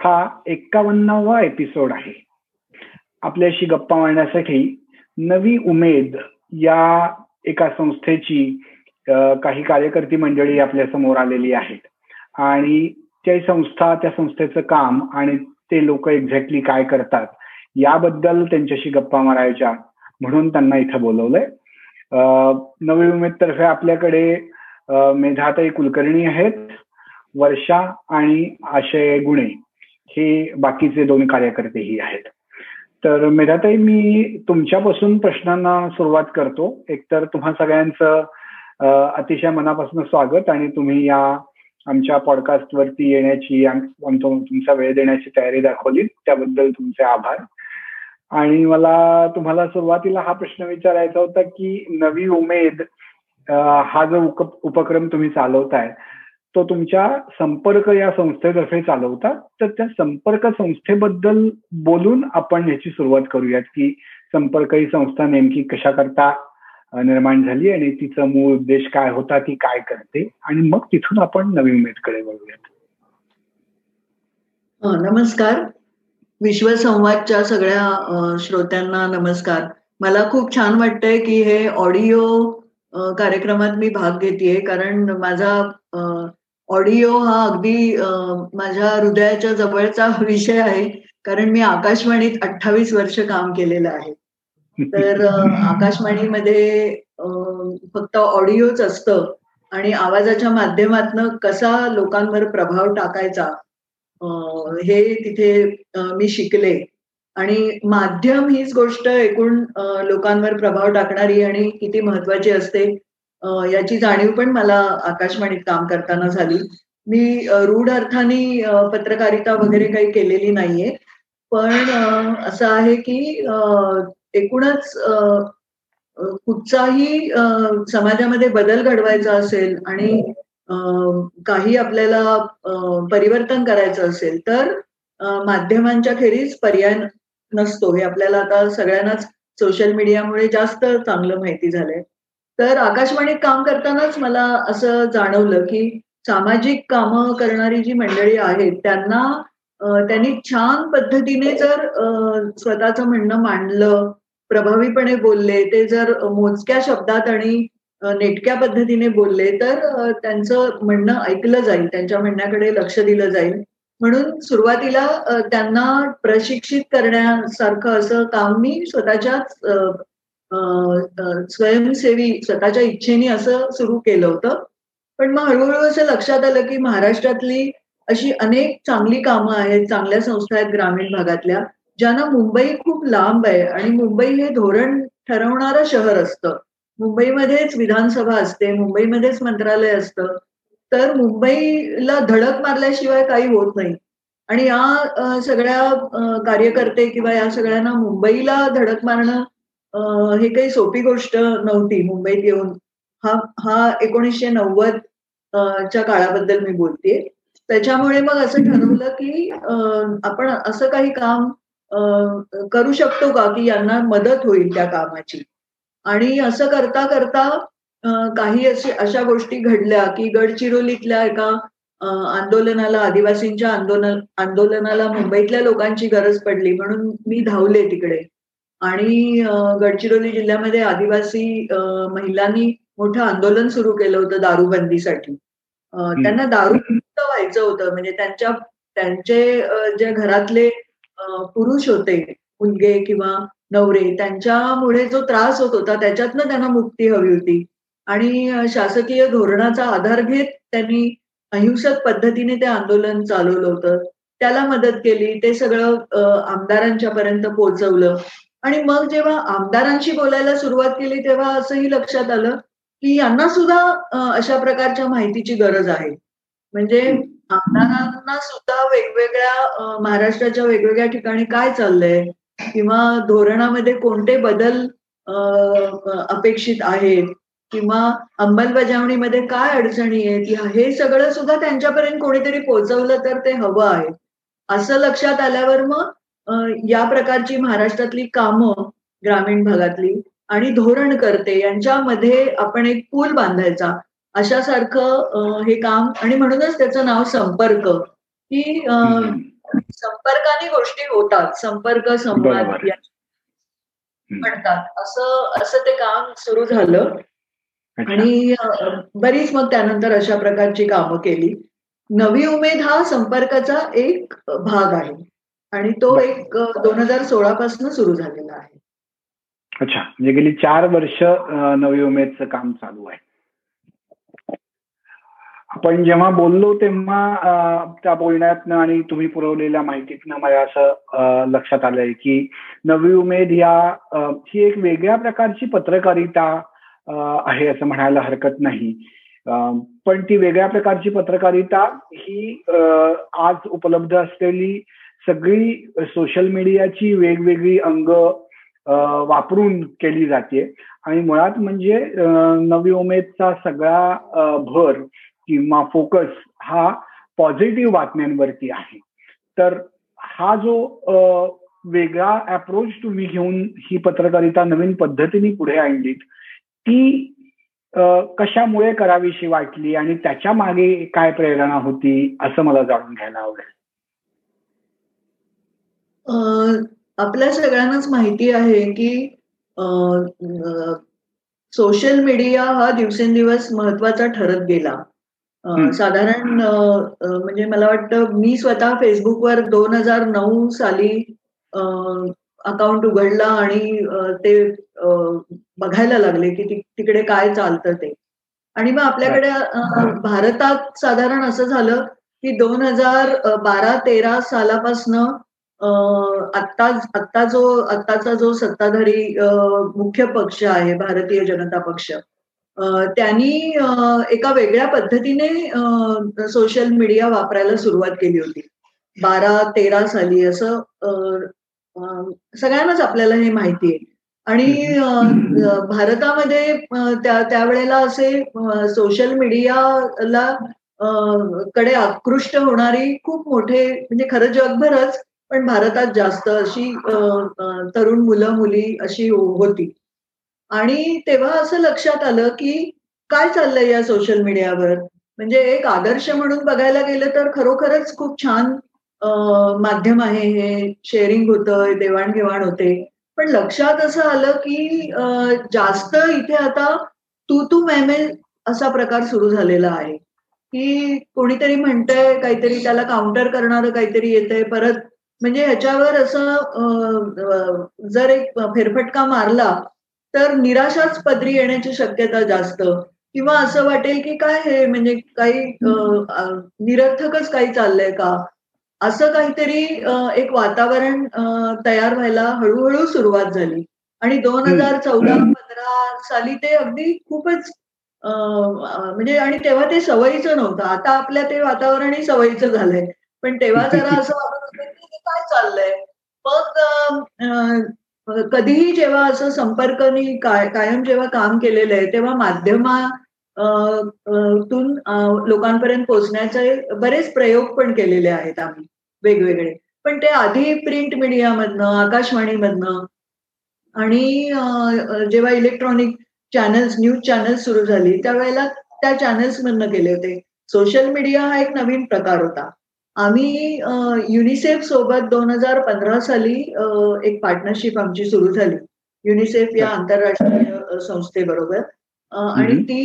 हा एक्कावन्नावा एपिसोड आहे. आपल्याशी गप्पा मारण्यासाठी नवी उमेद या एका संस्थेची काही कार्यकर्ती मंडळी आपल्यासमोर आलेली आहेत. आणि त्या संस्था त्या संस्थेचं काम आणि ते लोक एक्झॅक्टली काय करतात याबद्दल त्यांच्याशी गप्पा मारायच्या म्हणून त्यांना इथं बोलवलंय. नवी उमेद तर्फे आपल्याकडे मेधाताई कुलकर्णी आहेत वर्षा आणि आशय गुणे. हे बाकीचे दोन कार्यकर्तेही आहेत. तर मेधाताई मी तुमच्यापासून प्रश्नांना सुरुवात करतो. एकतर तुम्हा सगळ्यांचं अतिशय मनापासून स्वागत आणि तुम्ही या आमच्या पॉडकास्ट वरती येण्याची तुमचा वेळ देण्याची तयारी दाखवली त्याबद्दल तुमचे आभार. आणि मला तुम्हाला सुरुवातीला हा प्रश्न विचारायचा होता की नवी उमेद हा जो उपक्रम तुम्ही चालवताय तो तुमच्या संपर्क या संस्थेतर्फे चालवतात. तर त्या संपर्क संस्थेबद्दल बोलून आपण याची सुरुवात करूयात की संपर्क ही संस्था नेमकी कशा करता निर्माण झाली आणि तिचा मूळ उद्देश काय होता ती काय करते? आणि मग तिथून आपण नवी उमेदकडे वळूयात. नमस्कार. विश्वसंवादच्या सगळ्या श्रोत्यांना नमस्कार. मला खूप छान वाटतंय की हे ऑडिओ कार्यक्रमात मी भाग घेतेय कारण माझा ऑडिओ हा अगदी माझ्या हृदयाच्या जवळचा विषय आहे कारण मी आकाशवाणीत अठ्ठावीस वर्ष काम केलेलं आहे. तर आकाशवाणीमध्ये फक्त ऑडिओच असतं आणि आवाजाच्या माध्यमातन कसा लोकांवर प्रभाव टाकायचा हे तिथे मी शिकले. आणि माध्यम हीच गोष्ट एकूण लोकांवर प्रभाव टाकणारी आणि किती महत्वाची असते याची जाणीव पण मला आकाशवाणीत काम करताना झाली. मी रूढ अर्थाने पत्रकारिता वगैरे काही केलेली नाहीये. पण असं आहे की एकूणच कुठचाही समाजामध्ये बदल घडवायचा असेल आणि काही आपल्याला परिवर्तन करायचं असेल तर माध्यमांच्या खेरीज पर्याय नसतो. हे आपल्याला आता सगळ्यांनाच सोशल मीडियामुळे जास्त चांगलं माहिती झालंय. तर आकाशवाणीत काम करतानाच मला असं जाणवलं की सामाजिक कामं करणारी जी मंडळी आहेत त्यांना त्यांनी छान पद्धतीने जर स्वतःचं म्हणणं मांडलं प्रभावीपणे बोलले ते जर मोजक्या शब्दात आणि नेटक्या पद्धतीने बोलले तर त्यांचं म्हणणं ऐकलं जाईल त्यांच्या म्हणण्याकडे लक्ष दिलं जाईल. म्हणून सुरुवातीला त्यांना प्रशिक्षित करण्यासारखं असं काम मी स्वतःच्याच स्वयंसेवी स्वतःच्या इच्छेने असं सुरू केलं होतं. पण मग हळूहळू असं लक्षात आलं की महाराष्ट्रातली अशी अनेक चांगली कामं आहेत चांगल्या संस्था आहेत ग्रामीण भागातल्या ज्यांना मुंबई खूप लांब आहे आणि मुंबई हे धोरण ठरवणारं शहर असतं. मुंबईमध्येच विधानसभा असते मुंबईमध्येच मंत्रालय असतं. तर मुंबईला धडक मारल्याशिवाय काही होत नाही. आणि या सगळ्या कार्यकर्ते किंवा या सगळ्यांना मुंबईला धडक मारणं हे काही सोपी गोष्ट नव्हती मुंबईत येऊन. हा हा एकोणीसशे नव्वद च्या काळाबद्दल मी बोलते त्याच्यामुळे मग असं ठरवलं की आपण असं काही काम करू शकतो का की यांना मदत होईल त्या कामाची? आणि असं करता करता काही अशी अशा गोष्टी घडल्या की गडचिरोलीतल्या एका आंदोलनाला आदिवासींच्या आंदोलन आंदोलनाला मुंबईतल्या लोकांची गरज पडली म्हणून मी धावले तिकडे. आणि गडचिरोली जिल्ह्यामध्ये आदिवासी महिलांनी मोठं आंदोलन सुरू केलं होतं दारूबंदीसाठी. त्यांना दारू व्हायचं होतं. म्हणजे त्यांच्या त्यांचे जे घरातले पुरुष होते मुलगे किंवा नवरे त्यांच्यामुळे जो त्रास होत होता त्याच्यातनं त्यांना मुक्ती हवी होती. आणि शासकीय धोरणाचा आधार घेत त्यांनी अहिंसक पद्धतीने ते आंदोलन चालवलं होतं. त्याला मदत केली ते सगळं आमदारांच्या पर्यंत पोहोचवलं. आणि मग जेव्हा आमदारांशी बोलायला सुरुवात केली तेव्हा असंही लक्षात आलं की यांना सुद्धा अशा प्रकारच्या माहितीची गरज आहे. म्हणजे आमदारांना सुद्धा वेगवेगळ्या महाराष्ट्राच्या वेगवेगळ्या ठिकाणी काय चाललंय किंवा धोरणामध्ये कोणते बदल अपेक्षित आहेत किंवा अंमलबजावणीमध्ये काय अडचणी आहेत? हे सगळं सुद्धा त्यांच्यापर्यंत कोणीतरी पोहोचवलं तर ते हवं आहे. असं लक्षात आल्यावर मग या प्रकारची महाराष्ट्रातली कामं ग्रामीण भागातली आणि धोरण करते यांच्यामध्ये आपण एक पूल बांधायचा. अशासारखं हे काम आणि म्हणूनच त्याचं नाव संपर्क. की संपर्काने गोष्टी होतात. संपर्क संवाद म्हणतात. असं असं ते काम सुरू झालं. आणि बरीच मग त्यानंतर अशा प्रकारची कामं केली. नवी उमेद हा संपर्काचा एक भाग आहे. आणि तो एक दोन हजार सोळा पासून सुरू झालेला आहे. अच्छा. म्हणजे गेली चार वर्ष नवी उमेदचं काम चालू आहे. आपण जेव्हा बोललो तेव्हा त्या बोलण्यातनं आणि तुम्ही पुरवलेल्या माहितीतनं मला असं लक्षात आलंय की नवी उमेद या ही एक वेगळ्या प्रकारची पत्रकारिता आहे असं म्हणायला हरकत नाही. पण ती वेगळ्या प्रकारची पत्रकारिता ही आज उपलब्ध असलेली सगळी सोशल मीडियाची वेगवेगळी अंग वापरून केली जाते. आणि मुळात म्हणजे नवी उमेदचा सगळा भर किंवा फोकस हा पॉझिटिव्ह बातम्यांवरती आहे. तर हा जो वेगळा अप्रोच तुम्ही घेऊन ही पत्रकारिता नवीन पद्धतीने पुढे आणलीत ती कशामुळे करावीशी वाटली आणि त्याच्यामागे काय प्रेरणा होती असं मला जाणून घ्यायला आवडेल. आपल्या सगळ्यांनाच माहिती आहे की सोशल मीडिया हा दिवसेंदिवस महत्त्वाचा ठरत गेला. साधारण म्हणजे मला वाटतं मी स्वतः फेसबुकवर दोन हजार नऊ साली अकाउंट उघडला आणि ते बघायला लागले की तिकडे काय चालतं ते. आणि मग आपल्याकडे भारतात साधारण असं झालं की दोन हजार बारा तेरा सालापासनं आत्ता आत्ता जो आत्ताचा जो सत्ताधारी मुख्य पक्ष आहे भारतीय जनता पक्ष त्यांनी एका वेगळ्या पद्धतीने सोशल मीडिया वापरायला सुरुवात केली होती. बारा तेरा साली असं सगळ्यांनाच आपल्याला हे माहिती आहे. आणि भारतामध्ये त्या त्यावेळेला असे सोशल मीडियाला कडे आकृष्ट होणारी खूप मोठे म्हणजे खरं जगभरच पण भारतात जास्त अशी तरुण मुलं मुली अशी होती. आणि तेव्हा असं लक्षात आलं की काय चाललंय या सोशल मीडियावर म्हणजे एक आदर्श म्हणून बघायला गेलं तर खरोखरच खूप छान माध्यम आहे हे शेअरिंग होतंय देवाणघेवाण होते. पण लक्षात असं आलं की जास्त इथे आता तू तू मेमे असा प्रकार सुरू झालेला आहे. की कोणीतरी म्हणतंय काहीतरी त्याला काउंटर करणारं काहीतरी येतंय. परत म्हणजे ह्याच्यावर असं जर एक फेरफटका मारला तर निराशाच पदरी येण्याची शक्यता जास्त. किंवा असं वाटेल की काय हे म्हणजे काही निरर्थकच काही चाललंय का? असं काहीतरी एक वातावरण तयार व्हायला हळूहळू सुरुवात झाली. आणि दोन हजार चौदा पंधरा साली ते अगदी खूपच म्हणजे आणि तेव्हा ते सवयीचं नव्हतं. आता आपल्या ते वातावरणही सवयीचं झालंय. पण तेव्हा जरा असं वाटत होतं की काय चाललंय? मग कधीही जेव्हा असं संपर्कनी कायम जेव्हा काम केलेलं आहे तेव्हा माध्यमा तून लोकांपर्यंत पोहोचण्याचे बरेच प्रयोग पण केलेले आहेत आम्ही वेगवेगळे. पण ते आधी प्रिंट मीडियामधनं आकाशवाणीमधनं आणि जेव्हा इलेक्ट्रॉनिक चॅनल्स न्यूज चॅनल्स सुरू झाली त्यावेळेला त्या चॅनल्स मधनं केले होते. सोशल मीडिया हा एक नवीन प्रकार होता. आम्ही युनिसेफ सोबत दोन हजार पंधरा साली एक पार्टनरशिप आमची सुरू झाली. युनिसेफ या आंतरराष्ट्रीय संस्थेबरोबर. आणि ती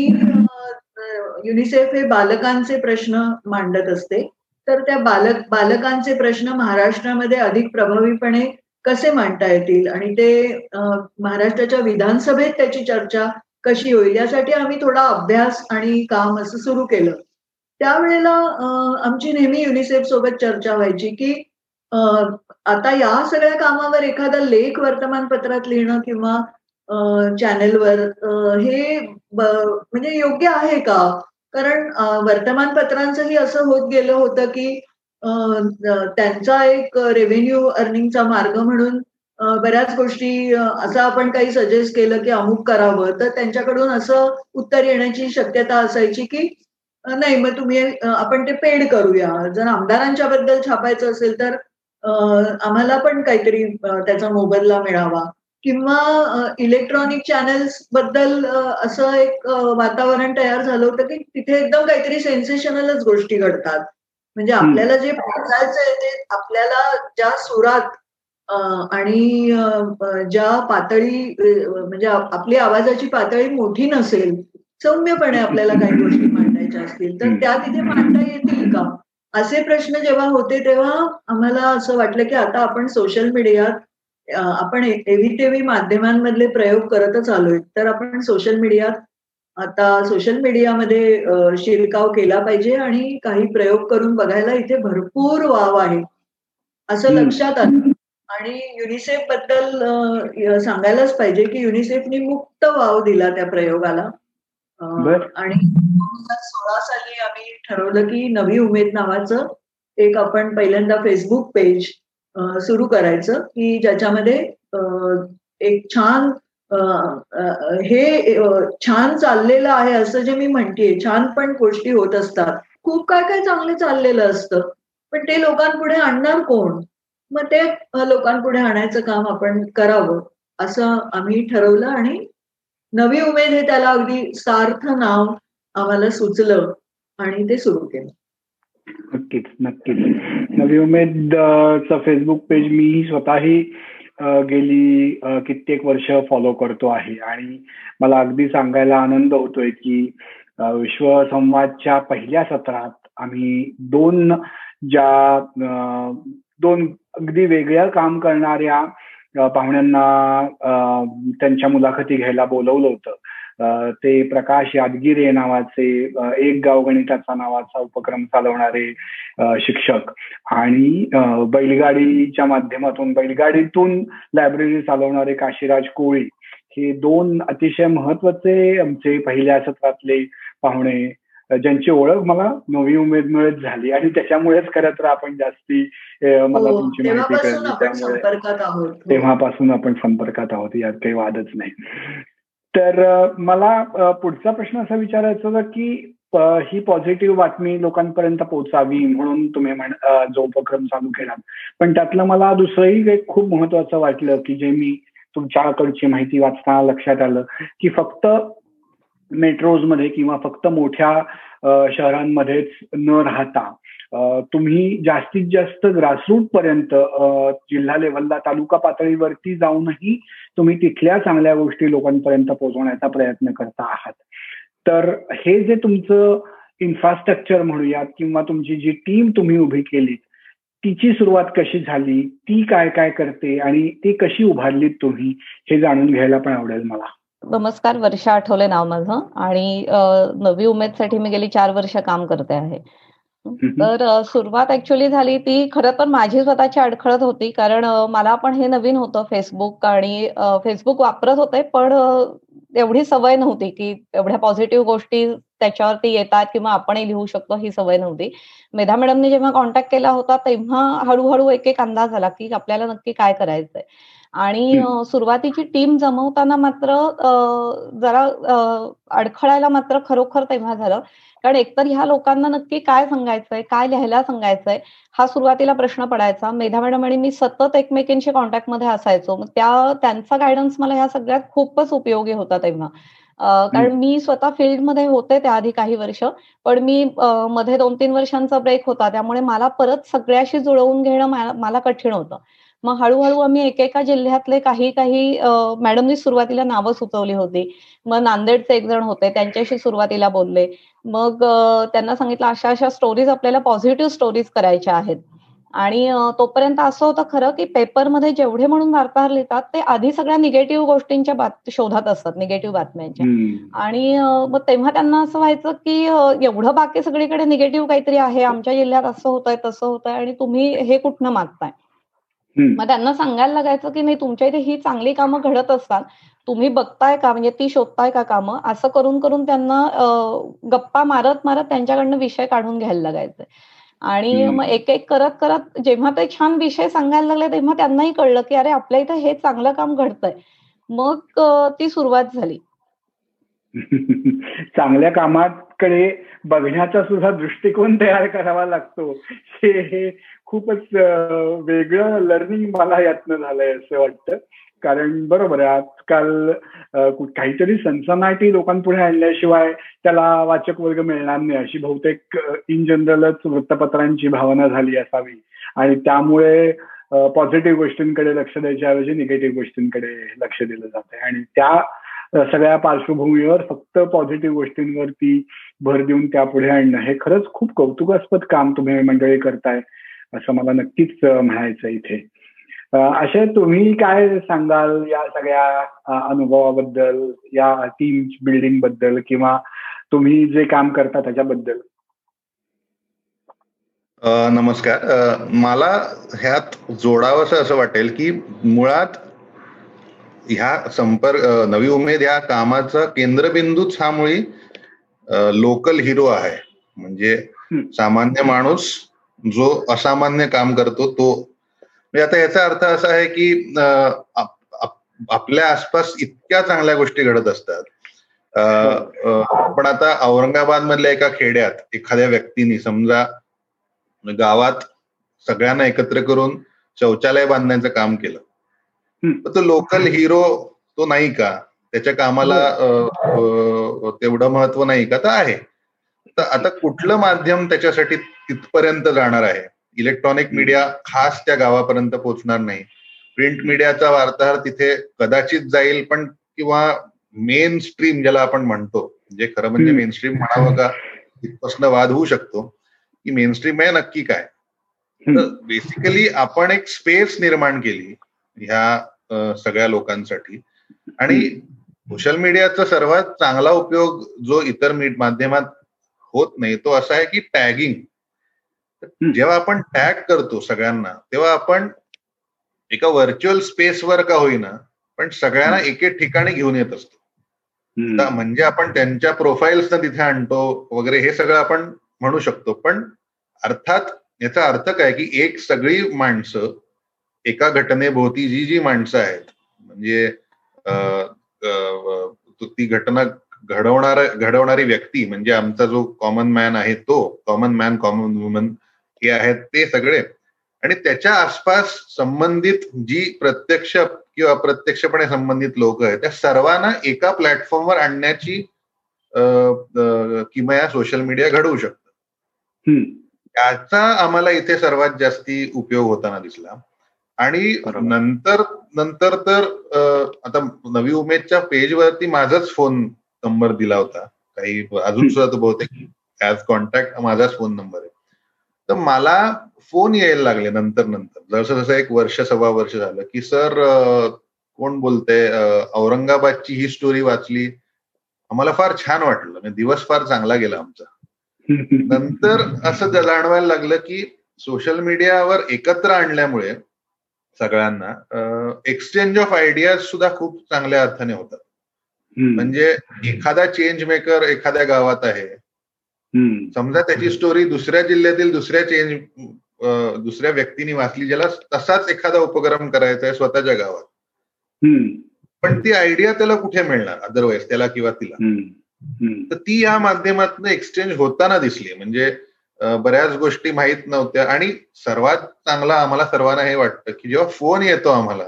युनिसेफ हे बालकांचे प्रश्न मांडत असते. तर त्या बालक बालकांचे प्रश्न महाराष्ट्रामध्ये अधिक प्रभावीपणे कसे मांडता येतील? आणि ते महाराष्ट्राच्या विधानसभेत त्याची चर्चा कशी होईल? यासाठी आम्ही थोडा अभ्यास आणि काम असं सुरू केलं. त्यावेळेला आमची नेहमी युनिसेफ सोबत चर्चा व्हायची की आता या सगळ्या कामावर एखादा लेख वर्तमानपत्रात लिहिणं किंवा चॅनेलवर हे म्हणजे योग्य आहे का? कारण वर्तमानपत्रांचंही असं होत गेलं होतं की त्यांचा एक रेव्हेन्यू अर्निंगचा मार्ग म्हणून बऱ्याच गोष्टी असं आपण काही सजेस्ट केलं की अमुक करावं तर त्यांच्याकडून असं उत्तर येण्याची शक्यता असायची की नाही मग तुम्ही आपण ते पेड करूया. जर आमदारांच्या बद्दल छापायचं असेल तर आम्हाला पण काहीतरी त्याचा मोबदला मिळावा. किंवा इलेक्ट्रॉनिक चॅनल्सबद्दल असं एक वातावरण तयार झालं होतं की तिथे एकदम काहीतरी सेन्सेशनलच गोष्टी घडतात. म्हणजे आपल्याला जे पोचायचं ते आपल्याला ज्या सुरात आणि ज्या पातळी म्हणजे आपली आवाजाची पातळी मोठी नसेल सौम्यपणे आपल्याला काही गोष्टी मांडायच्या असतील तर त्या तिथे मांडता येतील का? असे प्रश्न जेव्हा होते तेव्हा आम्हाला असं वाटलं की आता आपण सोशल मीडियात आपण एव्ही तेव्ही माध्यमांमधले प्रयोग करतच आलोय. तर आपण सोशल मीडियात आता सोशल मीडियामध्ये शिरकाव केला पाहिजे आणि काही प्रयोग करून बघायला इथे भरपूर वाव आहे. असं लक्षात आलं. आणि युनिसेफबद्दल सांगायलाच पाहिजे की युनिसेफनी मुक्त वाव दिला त्या प्रयोगाला. आणि दोन हजार सोळा साली आम्ही ठरवलं की नवी उमेद नावाचं एक आपण पहिल्यांदा फेसबुक पेज सुरू करायचं की ज्याच्यामध्ये एक छान हे छान चाललेलं आहे असं जे मी म्हणते छान पण गोष्टी होत असतात. खूप काय काय चांगलं चाललेलं असतं पण ते लोकांपुढे आणणार कोण? मग ते लोकांपुढे आणायचं काम आपण करावं असं आम्ही ठरवलं आणि नवी उमेद हे त्याला अगदी सार्थ नाव आम्हाला सुचलं आणि ते सुरू केलं. नक्कीच नक्कीच. नवी उमेद फेसबुक पेज मी स्वतःही गेली कित्येक वर्ष फॉलो करतो आहे. आणि मला अगदी सांगायला आनंद होतोय की विश्व संवादच्या पहिल्या सत्रात आम्ही दोन ज्या दोन अगदी वेगळ्या काम करणाऱ्या पाहुण्यांना त्यांच्या मुलाखती घ्यायला बोलवलं होतं. ते प्रकाश यादगिरे नावाचे एक गाव गणिताचा नावाचा उपक्रम चालवणारे शिक्षक. आणि बैलगाडीच्या माध्यमातून बैलगाडीतून लायब्ररी चालवणारे काशीराज कोळी हे दोन अतिशय महत्त्वाचे आमचे पहिल्या सत्रातले पाहुणे ज्यांची ओळख मला नवी उमेद मिळत झाली. आणि त्याच्यामुळेच खरं तर आपण जास्ती मला हो, तुमची माहिती कळली. त्यामुळे तेव्हापासून आपण संपर्कात आहोत यात काही वादच नाही. तर मला पुढचा प्रश्न असा विचारायचा होता की ही पॉझिटिव्ह बातमी लोकांपर्यंत पोहोचावी म्हणून तुम्ही जो उपक्रम चालू केला. पण त्यातलं मला दुसरंही एक खूप महत्वाचं वाटलं की जे मी तुमच्याकडची माहिती वाचताना लक्षात आलं की फक्त मेट्रोजमध्ये किंवा फक्त मोठ्या शहरांमध्येच न राहता तुम्ही जास्तीत जास्त ग्रासरूट पर्यंत जिल्हा लेवलला तालुका पातळीवरती जाऊनही तुम्ही तिथल्या चांगल्या गोष्टी लोकांपर्यंत पोहोचवण्याचा प्रयत्न करता आहात. तर हे जे तुमचं इन्फ्रास्ट्रक्चर म्हणूयात किंवा तुमची जी टीम तुम्ही उभी केली तिची सुरुवात कशी झाली ती काय काय करते आणि ती कशी उभारलीत तुम्ही हे जाणून घ्यायला पण आवडेल मला. नमस्कार वर्षा आठवले नाव माझं आणि नवी उमेदसाठी मी गेली चार वर्ष काम करते आहे. तर सुरुवात ऍक्च्युली झाली ती खरं तर माझी स्वतःची अडखळत होती. कारण मला पण हे नवीन होतं फेसबुक आणि फेसबुक वापरत होते पण एवढी सवय नव्हती की एवढ्या पॉझिटिव्ह गोष्टी त्याच्यावरती येतात किंवा आपणही लिहू शकतो ही सवय नव्हती. मेधा मॅडमने जेव्हा कॉन्टॅक्ट केला होता तेव्हा हळूहळू एक एक अंदाज आला की आपल्याला नक्की काय करायचंय. आणि सुरुवातीची टीम जमवताना मात्र जरा अडखळायला मात्र खरोखर तेव्हा झालं. कारण एकतर ह्या लोकांना नक्की काय सांगायचंय काय लिहायला सांगायचंय हा सुरुवातीला प्रश्न पडायचा. मेधा मॅडम आणि मी सतत एकमेकींशी कॉन्टॅक्टमध्ये असायचो. मग त्या त्यांचा गायडन्स मला ह्या सगळ्यात खूपच उपयोगी होता तेव्हा. कारण मी स्वतः फील्डमध्ये होते त्याआधी काही वर्ष. पण मी मध्ये दोन तीन वर्षांचा ब्रेक होता. त्यामुळे मला परत सगळ्याशी जुळवून घेणं मला कठीण होतं. मग हळूहळू आम्ही एकेका जिल्ह्यातले काही काही मॅडमनी सुरुवातीला नावं सुचवली होती. मग नांदेडचे एक जण होते त्यांच्याशी सुरुवातीला बोलले. मग त्यांना सांगितलं अशा अशा स्टोरीज आपल्याला पॉझिटिव्ह स्टोरीज करायच्या आहेत. आणि तोपर्यंत असं होतं खरं की पेपरमध्ये जेवढे म्हणून वार्ताहर लिहितात ते आधी सगळ्या निगेटिव्ह गोष्टींच्या बात शोधात असतात निगेटिव्ह बातम्यांच्या. आणि मग तेव्हा त्यांना असं व्हायचं की एवढं बाकी सगळीकडे निगेटिव्ह काहीतरी आहे आमच्या जिल्ह्यात असं होत आहे तसं होत आहे आणि तुम्ही हे कुठनं मागताय? मग त्यांना सांगायला लागायचं की नाही तुमच्या इथे ही चांगली कामं घडत असतात. तुम्ही बघताय का? म्हणजे ती शोधताय का कामं? असं करून करून त्यांना गप्पा मारत मारत त्यांच्याकडनं विषय काढून घ्यायला लागायचे. आणि मग एक एक करत करत जेव्हा ते छान विषय सांगायला लागले तेव्हा त्यांनाही कळलं की अरे आपल्या इथे हे चांगलं काम घडतंय. मग ती सुरुवात झाली. चांगल्या कामाकडे बघण्याचा सुद्धा दृष्टिकोन तयार करावा लागतो. हे खूपच वेगळं लर्निंग मला यातनं झालंय असं वाटतं. कारण बरोबर आहे आजकाल काहीतरी सनसनाटी लोकांपुढे आणल्याशिवाय त्याला वाचक वर्ग मिळणार नाही. अशी बहुतेक इन जनरलच वृत्तपत्रांची भावना झाली असावी. आणि त्यामुळे पॉझिटिव्ह गोष्टींकडे लक्ष द्यायच्याऐवजी निगेटिव्ह गोष्टींकडे लक्ष दिलं जात आहे आणि त्या सगळ्या पार्श्वभूमीवर फक्त पॉझिटिव्ह गोष्टींवरती भर देऊन त्यापुढे आणणं हे खरंच खूप कौतुकास्पद काम तुम्ही मंडळी करताय. असं मला नक्कीच म्हणायचं इथे. अशा तुम्ही काय सांगाल या सगळ्या अनुभवाबद्दल या टीम बिल्डिंगबद्दल किंवा तुम्ही जे काम करता त्याच्याबद्दल? नमस्कार. मला ह्यात जोडावंसं असं वाटेल की मुळात ह्या संपर्क नवी उमेद या कामाचा केंद्रबिंदूच हा मुळी लोकल हिरो आहे. म्हणजे सामान्य माणूस जो असामान्य काम करतो तो. म्हणजे आता याचा अर्थ असा आहे की आपल्या आसपास इतक्या चांगल्या गोष्टी घडत असतात. पण आता औरंगाबाद मधल्या एका खेड्यात एखाद्या व्यक्तीने समजा गावात सगळ्यांना एकत्र करून शौचालय बांधण्याचं काम केलं. तर तो लोकल हिरो तो नाही का? त्याच्या कामाला तेवढं महत्त्व नाही का? तर आहे. तर आता कुठलं माध्यम त्याच्यासाठी तिथपर्यंत जाणार आहे. इलेक्ट्रॉनिक मीडिया खास त्या गावापर्यंत पोहोचणार नाही. प्रिंट मीडियाचा वार्ताहर तिथे कदाचित जाईल पण किंवा मेन स्ट्रीम ज्याला आपण म्हणतो जे खरं म्हणजे मेन स्ट्रीम म्हणावं का तिथपासून वाद होऊ शकतो. की मेन स्ट्रीम आहे नक्की काय? तर बेसिकली आपण एक स्पेस निर्माण केली ह्या सगळ्या लोकांसाठी. आणि सोशल मीडियाचा सर्वात चांगला उपयोग जो इतर माध्यमात होत नाही तो असा आहे की टॅगिंग जेव्हा आपण टॅग करतो सगळ्यांना तेव्हा आपण एका व्हर्च्युअल स्पेसवर का होईना पण सगळ्यांना एके ठिकाणी घेऊन येत असतो. म्हणजे आपण त्यांच्या प्रोफाईल्स तिथे आणतो वगैरे हे सगळं आपण म्हणू शकतो पण अर्थात याचा अर्थ काय की एक सगळी माणसं एका घटनेभोवती जी जी माणसं आहेत म्हणजे ती घटना घडवणार घडवणारी व्यक्ती म्हणजे आमचा जो कॉमन मॅन आहे तो कॉमन मॅन कॉमन वुमन हे आहेत ते सगळे. आणि त्याच्या आसपास संबंधित जी प्रत्यक्ष किंवा अप्रत्यक्षपणे संबंधित लोक आहेत त्या सर्वांना एका प्लॅटफॉर्मवर आणण्याची किमया सोशल मीडिया घडवू शकत त्याचा आम्हाला इथे सर्वात जास्ती उपयोग होताना दिसला. आणि नंतर नंतर तर आता नवी उमेदच्या पेजवरती माझाच फोन नंबर दिला होता. काही अजून सुद्धा तो बहुतेक ऍज कॉन्टॅक्ट माझाच फोन नंबर आहे. तर मला फोन यायला लागले नंतर नंतर. जसं जसं एक वर्ष सव्वा वर्ष झालं की सर कोण बोलते औरंगाबादची ही स्टोरी वाचली. आम्हाला फार छान वाटलं. म्हणजे दिवस फार चांगला गेला आमचा. नंतर असं जाणवायला लागलं की सोशल मीडियावर एकत्र आणल्यामुळे सगळ्यांना एक्सचेंज ऑफ आयडियाज सुद्धा खूप चांगल्या अर्थाने होतात. म्हणजे एखादा चेंज मेकर एखाद्या गावात आहे समजा त्याची स्टोरी दुसऱ्या जिल्ह्यातील दुसऱ्या चेंज दुसऱ्या व्यक्तीने वाचली ज्याला तसाच एखादा उपक्रम करायचा आहे स्वतःच्या गावात. पण ती आयडिया त्याला कुठे मिळणार अदरवाईज त्याला किंवा तिला? तर ती या माध्यमातून एक्सचेंज होताना दिसली. म्हणजे बऱ्याच गोष्टी माहीत नव्हत्या. आणि सर्वात चांगला आम्हाला सर्वांना हे वाटतं की जेव्हा फोन येतो आम्हाला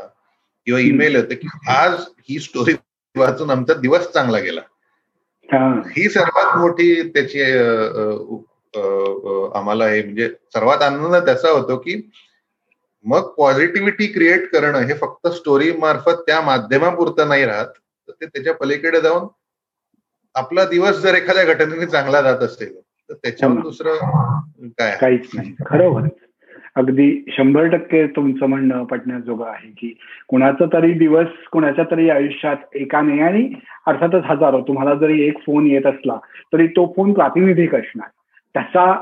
किंवा ईमेल येतो की आज ही स्टोरी वाचून आमचा दिवस चांगला गेला. ही. सर्वात मोठी त्याची आम्हाला हे म्हणजे सर्वात आनंद त्याचा होतो की मग पॉझिटिव्हिटी क्रिएट करणं हे फक्त स्टोरी मार्फत त्या माध्यमापुरतं नाही राहत. तर ते त्याच्या पलीकडे जाऊन आपला दिवस जर एखाद्या घटनेने चांगला जात असेल तर त्याच्यावर दुसरं काय? काहीच नाही. खरोबर अगदी शंभर टक्के तुमचं म्हणणं पटण्याजोगं आहे की कुणाचा तरी दिवस कुणाच्या तरी आयुष्यात एका नाही आणि अर्थातच हजारो तुम्हाला जरी एक फोन येत असला तरी तो फोन प्रातिनिधिक असणार. त्याचा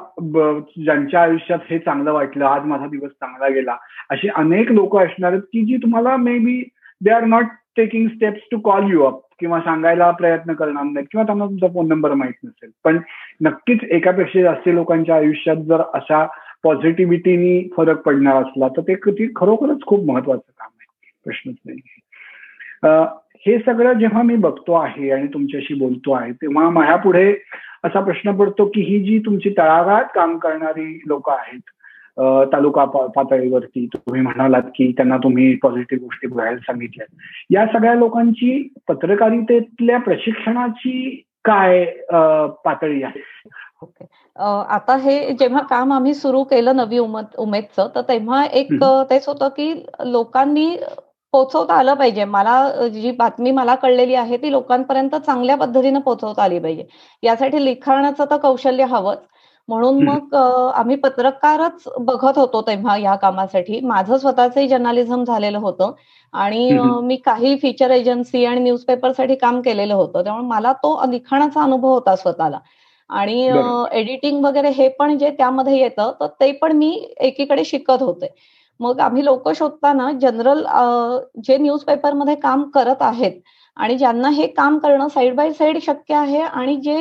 ज्यांच्या आयुष्यात हे चांगलं वाटलं आज माझा दिवस चांगला गेला अशी अनेक लोक असणार आहेत की जी तुम्हाला may be they are not taking steps to call you up किंवा सांगायला प्रयत्न करणार नाहीत किंवा त्यांना तुमचा फोन नंबर माहीत नसेल. पण नक्कीच एकापेक्षा जास्त लोकांच्या आयुष्यात जर अशा पॉझिटिव्हिटीनी फरक पडणार असला तर ते खरोखरच खूप महत्वाचं काम आहे. प्रश्नच नाही. हे सगळं जेव्हा मी बघतो आहे आणि तुमच्याशी बोलतो आहे तेव्हा माझ्यापुढे असा प्रश्न पडतो की ही जी तुमची तळागाळात काम करणारी लोक आहेत तालुका पातळीवरती तुम्ही म्हणालात की त्यांना तुम्ही पॉझिटिव्ह गोष्टी बघायला सांगितल्या या सगळ्या लोकांची पत्रकारितेतल्या प्रशिक्षणाची काय पातळी आहे? ओके. आता हे जेव्हा काम आम्ही सुरू केलं नवी उमेद उमेदचं तर तेव्हा एक तेच होतं की लोकांनी पोहोचवता आलं पाहिजे. मला जी बातमी मला कळलेली आहे ती लोकांपर्यंत चांगल्या पद्धतीने पोहोचवता आली पाहिजे. यासाठी लिखाणाचं तर कौशल्य हवंच. म्हणून मग आम्ही पत्रकारच बघत होतो तेव्हा या कामासाठी. माझं स्वतःचंही जर्नालिझम झालेलं होतं. आणि मी काही फीचर एजन्सी आणि न्यूजपेपरसाठी काम केलेलं होतं. त्यामुळे मला तो लिखाणाचा अनुभव होता स्वतःला. आणि एडिटिंग वगैरे हे पण जे त्यामध्ये येतं तर ते पण मी एकीकडे शिकत होते. मग आम्ही लोक शोधताना जनरल जे न्यूजपेपरमध्ये काम करत आहेत आणि ज्यांना हे काम करणं साईड बाय साईड शक्य आहे आणि जे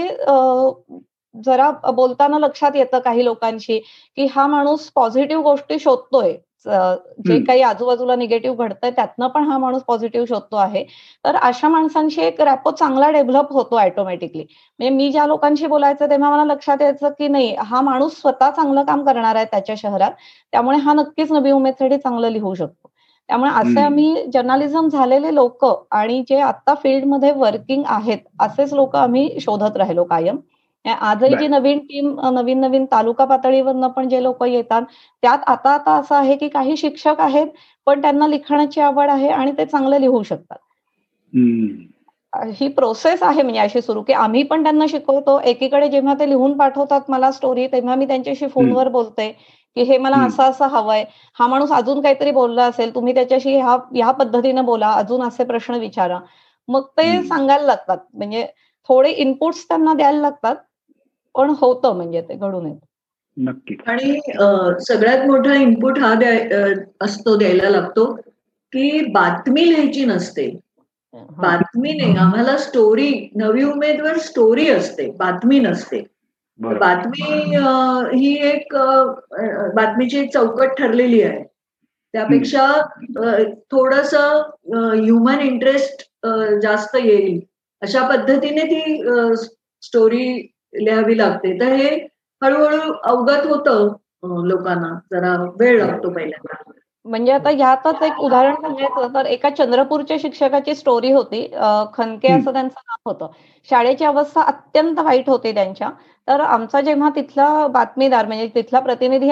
जरा बोलताना लक्षात येतं काही लोकांशी की हा माणूस पॉझिटिव्ह गोष्टी शोधतोय जे काही आजूबाजूला निगेटिव्ह घडतंय त्यातनं पण हा माणूस पॉझिटिव्ह शोधतो आहे. तर अशा माणसांशी एक रॅपो चांगला डेव्हलप होतो ऑटोमॅटिकली म्हणजे मी ज्या लोकांशी बोलायचं तेव्हा मला लक्षात यायचं की नाही हा माणूस स्वतः चांगलं काम करणार आहे त्याच्या शहरात. त्यामुळे हा नक्कीच नवी उमेदसाठी चांगलं लिहू शकतो. त्यामुळे असे आम्ही जर्नालिझम झालेले लोक आणि जे आता फील्डमध्ये वर्किंग आहेत असेच लोक आम्ही शोधत राहिलो कायम. आजही जी नवीन टीम नवीन नवीन तालुका पातळीवरनं पण जे लोक येतात त्यात आता आता असं आहे की काही शिक्षक आहेत पण त्यांना लिखाणाची आवड आहे आणि ते चांगलं लिहू शकतात. ही प्रोसेस आहे म्हणजे अशी सुरू की आम्ही पण त्यांना शिकवतो एकीकडे जेव्हा ते लिहून पाठवतात मला स्टोरी तेव्हा मी त्यांच्याशी फोनवर बोलते की हे मला असं असं हवंय. हा माणूस अजून काहीतरी बोलला असेल तुम्ही त्याच्याशी ह्या ह्या पद्धतीनं बोला अजून असे प्रश्न विचारा. मग ते सांगायला लागतात. म्हणजे थोडे इनपुट्स त्यांना द्यायला लागतात. पण होतं म्हणजे ते घडून येत. नक्की. आणि सगळ्यात मोठा इनपुट हा द्याय असतो द्यायला लागतो की बातमी लिहायची नसते. बातमी नाही आम्हाला स्टोरी नवी उमेदवार स्टोरी असते बातमी नसते. बातमी ही एक बातमीची एक चौकट ठरलेली आहे. त्यापेक्षा थोडस ह्युमन इंटरेस्ट जास्त येईल. अशा पद्धतीने ती स्टोरी लिहावी लागते. तर हे हळूहळू अवगत होतं लोकांना. जरा वेळ लागतो पहिल्यांदा. म्हणजे आता ह्यातच एक उदाहरण सांगायचं तर एका चंद्रपूरच्या शिक्षकाची स्टोरी होती. खनके असं त्यांचं नाव होतं. शाळेची अवस्था अत्यंत वाईट होती त्यांच्या. तर आमचा जेव्हा तिथला बातमीदार म्हणजे तिथला प्रतिनिधी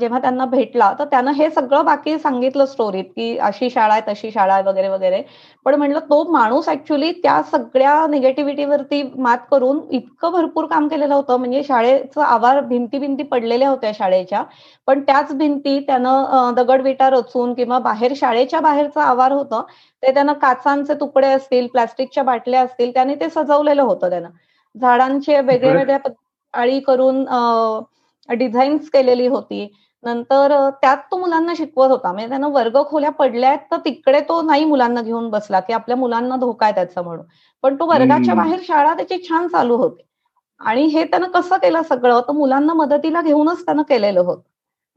जेव्हा त्यांना भेटला तर त्यानं हे सगळं बाकी सांगितलं स्टोरीत की अशी शाळा आहे तशी शाळा आहे वगैरे वगैरे. पण म्हणलं तो माणूस ऍक्च्युली त्या सगळ्या निगेटिव्हिटीवरती मात करून इतकं भरपूर काम केलेलं होतं. म्हणजे शाळेचं आवार भिंती भिंती पडलेल्या होत्या शाळेच्या. पण त्याच भिंती त्यानं दगडविटा रचून किंवा बाहेर शाळेच्या बाहेरचं आवार होतं ते त्यानं काचांचे तुकडे असतील प्लास्टिकच्या बाटल्या असतील त्याने ते सजवलेलं होतं त्यानं. झाडांचे वेगळ्या वेगळ्या आळी करून डिझाईन्स केलेली होती. नंतर त्यात तो मुलांना शिकवत होता. म्हणजे त्यानं वर्ग खोल्या पडल्या तर तिकडे तो नाही मुलांना घेऊन बसला की आपल्या मुलांना धोका आहे त्याचा म्हणून. पण तो वर्गाच्या बाहेर शाळा त्याची छान चालू होती. आणि हे त्यानं कसं केलं सगळं? तर मुलांना मदतीला घेऊनच त्यानं केलेलं होतं.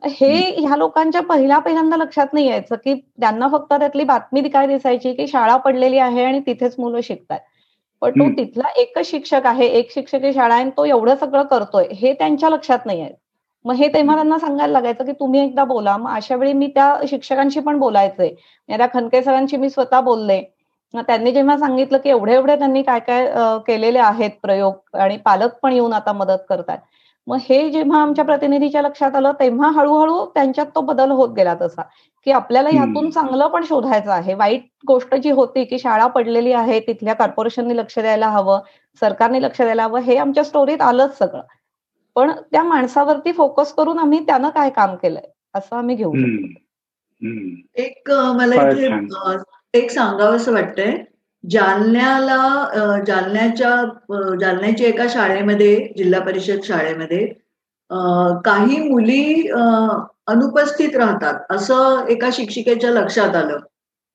हे ह्या लोकांच्या पहिल्या पहिल्यांदा लक्षात नाही यायचं की त्यांना फक्त त्यातली बातमी काय दिसायची की शाळा पडलेली आहे आणि तिथेच मुलं शिकतात पण तो तिथला एकच शिक्षक आहे एक शिक्षकी शाळा आहे तो एवढं सगळं करतोय. हे त्यांच्या लक्षात नाही आहे. मग हे तेव्हा त्यांना सांगायला लागायचं की तुम्ही एकदा बोला. मग अशा वेळी मी त्या शिक्षकांशी पण बोलायचंय त्या खनके सरांशी मी स्वतः बोलले. त्यांनी जेव्हा सांगितलं की एवढे एवढे त्यांनी काय काय केलेले आहेत प्रयोग आणि पालक पण येऊन आता मदत करतात. मग हे जेव्हा आमच्या प्रतिनिधीच्या लक्षात आलं तेव्हा हळूहळू त्यांच्यात तो बदल होत गेला तसा की आपल्याला ह्यातून चांगलं पण शोधायचं आहे. वाईट गोष्ट जी होती की शाळा पडलेली आहे तिथल्या कॉर्पोरेशननी लक्ष द्यायला हवं सरकारने लक्ष द्यायला हवं हे आमच्या स्टोरीत आलंच सगळं. पण त्या माणसावरती फोकस करून आम्ही त्यानं काय काम केलंय असं आम्ही घेऊ शकतो. एक मला इथे एक सांगावं असं वाटतंय. जालन्याला जालन्याच्या जालन्याच्या एका शाळेमध्ये जिल्हा परिषद शाळेमध्ये काही मुली अनुपस्थित राहतात असं एका शिक्षिकेच्या लक्षात आलं.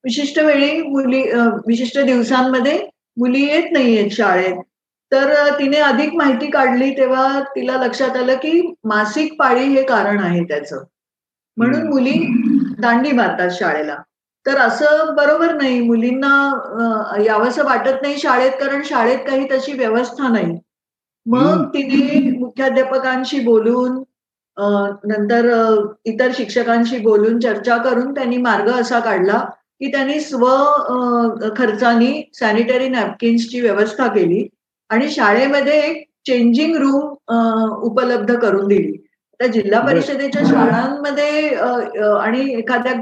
विशिष्ट वेळी मुली विशिष्ट दिवसांमध्ये मुली येत नाहीयेत शाळेत. तर तिने अधिक माहिती काढली तेव्हा तिला लक्षात आलं की मासिक पाळी हे कारण आहे त्याचं. म्हणून मुली दांडी मारतात शाळेला. तर असं बरोबर नाही. मुलींना यावंसं वाटत नाही शाळेत कारण शाळेत काही तशी व्यवस्था नाही. मग तिने मुख्याध्यापकांशी बोलून नंतर इतर शिक्षकांशी बोलून चर्चा करून त्यांनी मार्ग असा काढला की त्यांनी स्व खर्चानी सॅनिटरी नॅपकिन्सची व्यवस्था केली आणि शाळेमध्ये एक चेंजिंग रूम उपलब्ध करून दिली. तर जिल्हा परिषदेच्या शाळांमध्ये आणि एखाद्या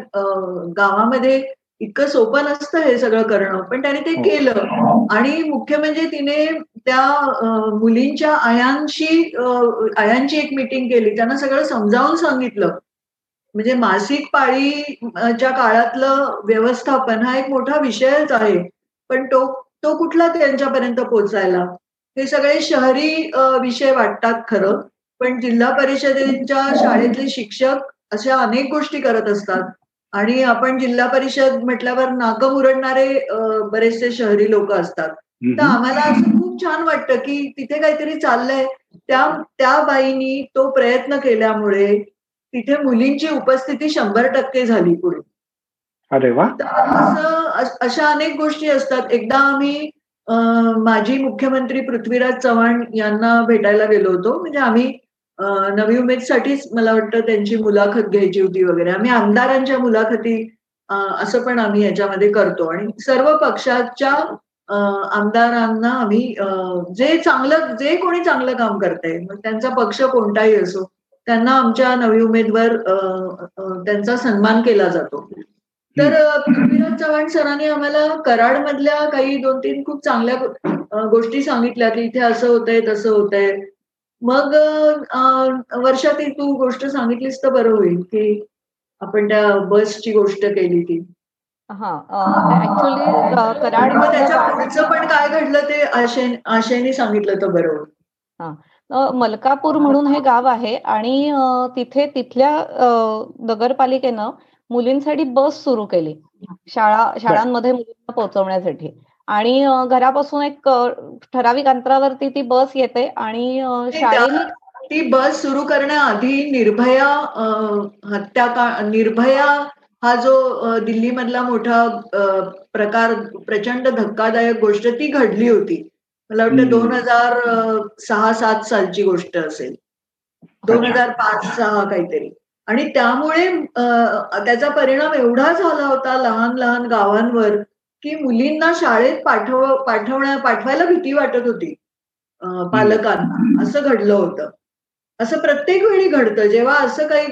गावामध्ये इतकं सोपं नसतं हे सगळं करणं पण त्याने ते केलं. आणि मुख्य म्हणजे तिने त्या मुलींच्या आयांशी आयांची एक मिटिंग केली. त्यांना सगळं समजावून सांगितलं. म्हणजे मासिक पाळीच्या काळातलं व्यवस्थापन हा एक मोठा विषयच आहे. पण तो तो कुठला त्यांच्यापर्यंत पोचायला? हे सगळे शहरी विषय वाटतात खरं. पण जिल्हा परिषदेच्या शाळेतले शिक्षक अशा अनेक गोष्टी करत असतात. आणि आपण जिल्हा परिषद म्हटल्यावर नाकं मुरडणारे बरेचसे शहरी लोक असतात. तर आम्हाला असं खूप छान वाटतं की तिथे काहीतरी चाललंय. त्या त्या बाईनी तो प्रयत्न केल्यामुळे तिथे मुलींची उपस्थिती शंभर टक्के झाली पुढे. अरे वा. असं अशा अनेक गोष्टी असतात. एकदा आम्ही माजी मुख्यमंत्री पृथ्वीराज चव्हाण यांना भेटायला गेलो होतो. म्हणजे आम्ही नवी उमेदसाठीच मला वाटतं त्यांची मुलाखत घ्यायची होती वगैरे. आम्ही आमदारांच्या मुलाखती असं पण आम्ही याच्यामध्ये करतो. आणि सर्व पक्षाच्या आमदारांना आम्ही जे चांगलं जे कोणी चांगलं काम करतंय मग त्यांचा पक्ष कोणताही असो त्यांना आमच्या नवी उमेदवार त्यांचा सन्मान केला जातो. तर पृथ्वीराज चव्हाण सरांनी आम्हाला कराड मधल्या काही दोन तीन खूप चांगल्या गोष्टी सांगितल्या की इथे असं होतंय तसं होतंय. मग वर्षात तू गोष्ट सांगितलीस तर बरं होईल की आपण त्या बसची गोष्ट केली ती. हा ऍक्च्युली कराड त्याच्या पुढचं पण काय घडलं ते आशे आशेने सांगितलं तर बरं होईल. मलकापूर म्हणून हे गाव आहे आणि तिथे तिथल्या नगरपालिकेनं मुलींसाठी बस सुरू केली. शाळा शाळांमध्ये मुलींना पोहोचवण्यासाठी. आणि घरापासून एक ठराविक अंतरावरती ती बस येते आणि शाळेने ती बस सुरू करण्याआधी निर्भया हत्या निर्भया हा जो दिल्ली मधला मोठा प्रकार प्रचंड धक्कादायक गोष्ट ती घडली होती. मला वाटतं दोन हजार सहा सात सालची गोष्ट असेल. दोन हजार पाच सहा काहीतरी. आणि त्यामुळे त्याचा परिणाम एवढा झाला होता लहान लहान गावांवर की मुलींना शाळेत पाठव पाठवण्या पाठवायला भीती वाटत होती. पालकांना. असं घडलं होतं. असं प्रत्येक वेळी घडतं. जेव्हा असं काही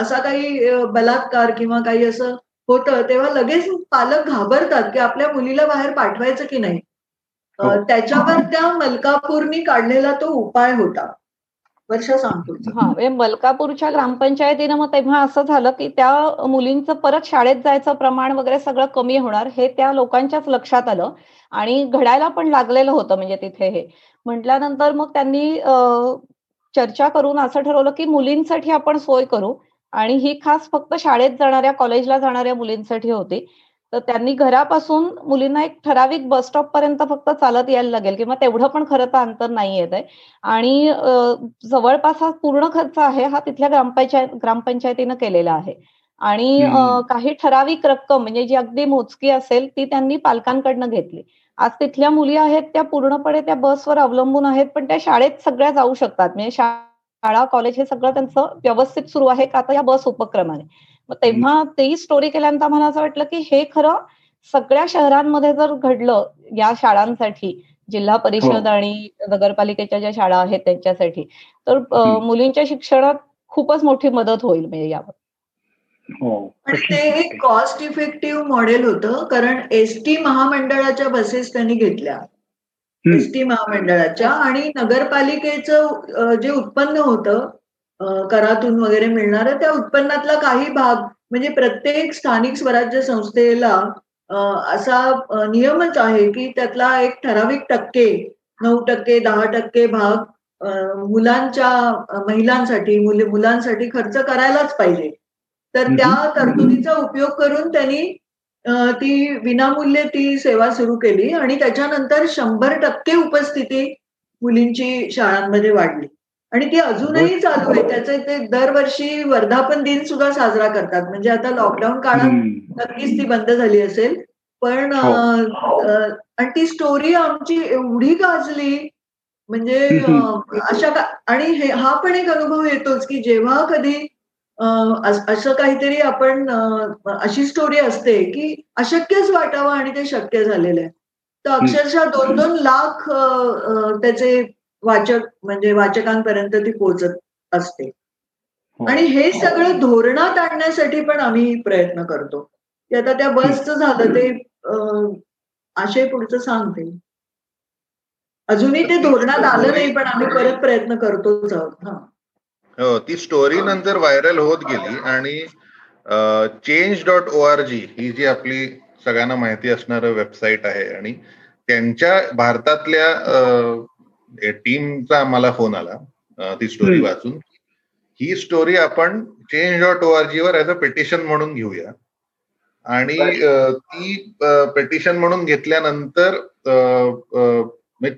असा काही बलात्कार किंवा काही असं होतं तेव्हा लगेच पालक घाबरतात की आपल्या मुलीला बाहेर पाठवायचं की नाही. हो. त्याच्यावर त्या मलकापूरनी काढलेला तो उपाय होता. वर्ष सांगतो. म्हणजे मलकापूरच्या ग्रामपंचायतीनं मग तेव्हा असं झालं की त्या मुलींचं परत शाळेत जायचं प्रमाण वगैरे सगळं कमी होणार हे त्या लोकांच्याच लक्षात आलं. आणि घडायला पण लागलेलं होतं म्हणजे तिथे हे. म्हटल्यानंतर मग त्यांनी चर्चा करून असं ठरवलं की मुलींसाठी आपण सोय करू. आणि ही खास फक्त शाळेत जाणाऱ्या कॉलेजला जाणाऱ्या मुलींसाठी होती. तर त्यांनी घरापासून मुलींना एक ठराविक बस स्टॉप पर्यंत फक्त चालत यायला लागेल किंवा तेवढं पण खरं तर अंतर नाही येत आहे. आणि जवळपास हा पूर्ण खर्च आहे हा तिथल्या ग्रामपंचायत ग्रामपंचायतीनं केलेला आहे. आणि काही ठराविक रक्कम म्हणजे जी अगदी मोजकी असेल ती त्यांनी पालकांकडनं घेतली. आज तिथल्या मुली आहेत त्या पूर्णपणे त्या बसवर अवलंबून आहेत पण त्या शाळेत सगळ्या जाऊ शकतात. म्हणजे शाळा कॉलेज हे सगळं त्यांचं व्यवस्थित सुरू आहे का? आता या बस उपक्रमाने. मग तेव्हा तेही स्टोरी केल्यानंतर मला असं वाटलं की हे खरं सगळ्या शहरांमध्ये जर घडलं या शाळांसाठी जिल्हा परिषद हो. आणि नगरपालिकेच्या ज्या शाळा आहेत त्यांच्यासाठी तर मुलींच्या शिक्षणात खूपच मोठी मदत होईल म्हणजे यावर. हो. ते एक कॉस्ट इफेक्टिव्ह मॉडेल होतं कारण एस टी महामंडळाच्या बसेस त्यांनी घेतल्या. एस टी महामंडळाच्या आणि नगरपालिकेचं जे उत्पन्न होतं करातून वगैरे मिळणारं त्या उत्पन्नातला काही भाग म्हणजे प्रत्येक स्थानिक स्वराज्य संस्थेला असा नियमच आहे की त्यातला एक ठराविक टक्के नऊ टक्के दहा टक्के भाग मुलांच्या महिलांसाठी मुले मुलांसाठी खर्च करायलाच पाहिजे. तर त्या तरतुदीचा उपयोग करून त्यांनी ती विनामूल्य ती सेवा सुरू केली आणि त्याच्यानंतर शंभर टक्के उपस्थिती मुलींची शाळांमध्ये वाढली. आणि ती अजूनही चालू आहे. त्याचे ते दरवर्षी वर्धापन दिन सुद्धा साजरा करतात. म्हणजे आता लॉकडाऊन काळात नक्कीच ती बंद झाली असेल. पण हो. आणि ती स्टोरी आमची एवढी गाजली. म्हणजे अशा आणि हे हा पण एक अनुभव येतोच की जेव्हा कधी असं काहीतरी आपण अशी स्टोरी असते की अशक्यच वाटावं आणि ते शक्य झालेलं आहे. तर अक्षरशः दोन दोन लाख त्याचे वाचक म्हणजे वाचकांपर्यंत ती पोहोचत असते. हो. आणि हे सगळं धोरणात आणण्यासाठी पण आम्ही प्रयत्न करतो. की आता त्या बसचं झालं ते आशय पुढचं सांगते. अजूनही ते धोरणात आलं नाही पण आम्ही परत प्रयत्न करतोच आहोत. हो. ती स्टोरी नंतर व्हायरल होत गेली आणि change dot O R G ही जी आपली सगळ्यांना माहिती असणार वेबसाईट आहे आणि त्यांच्या भारतातल्या टीमचा आम्हाला फोन आला ती स्टोरी वाचून. ही स्टोरी आपण change dot O R G वर ऍज अ पेटिशन म्हणून घेऊया. आणि ती पेटिशन म्हणून घेतल्यानंतर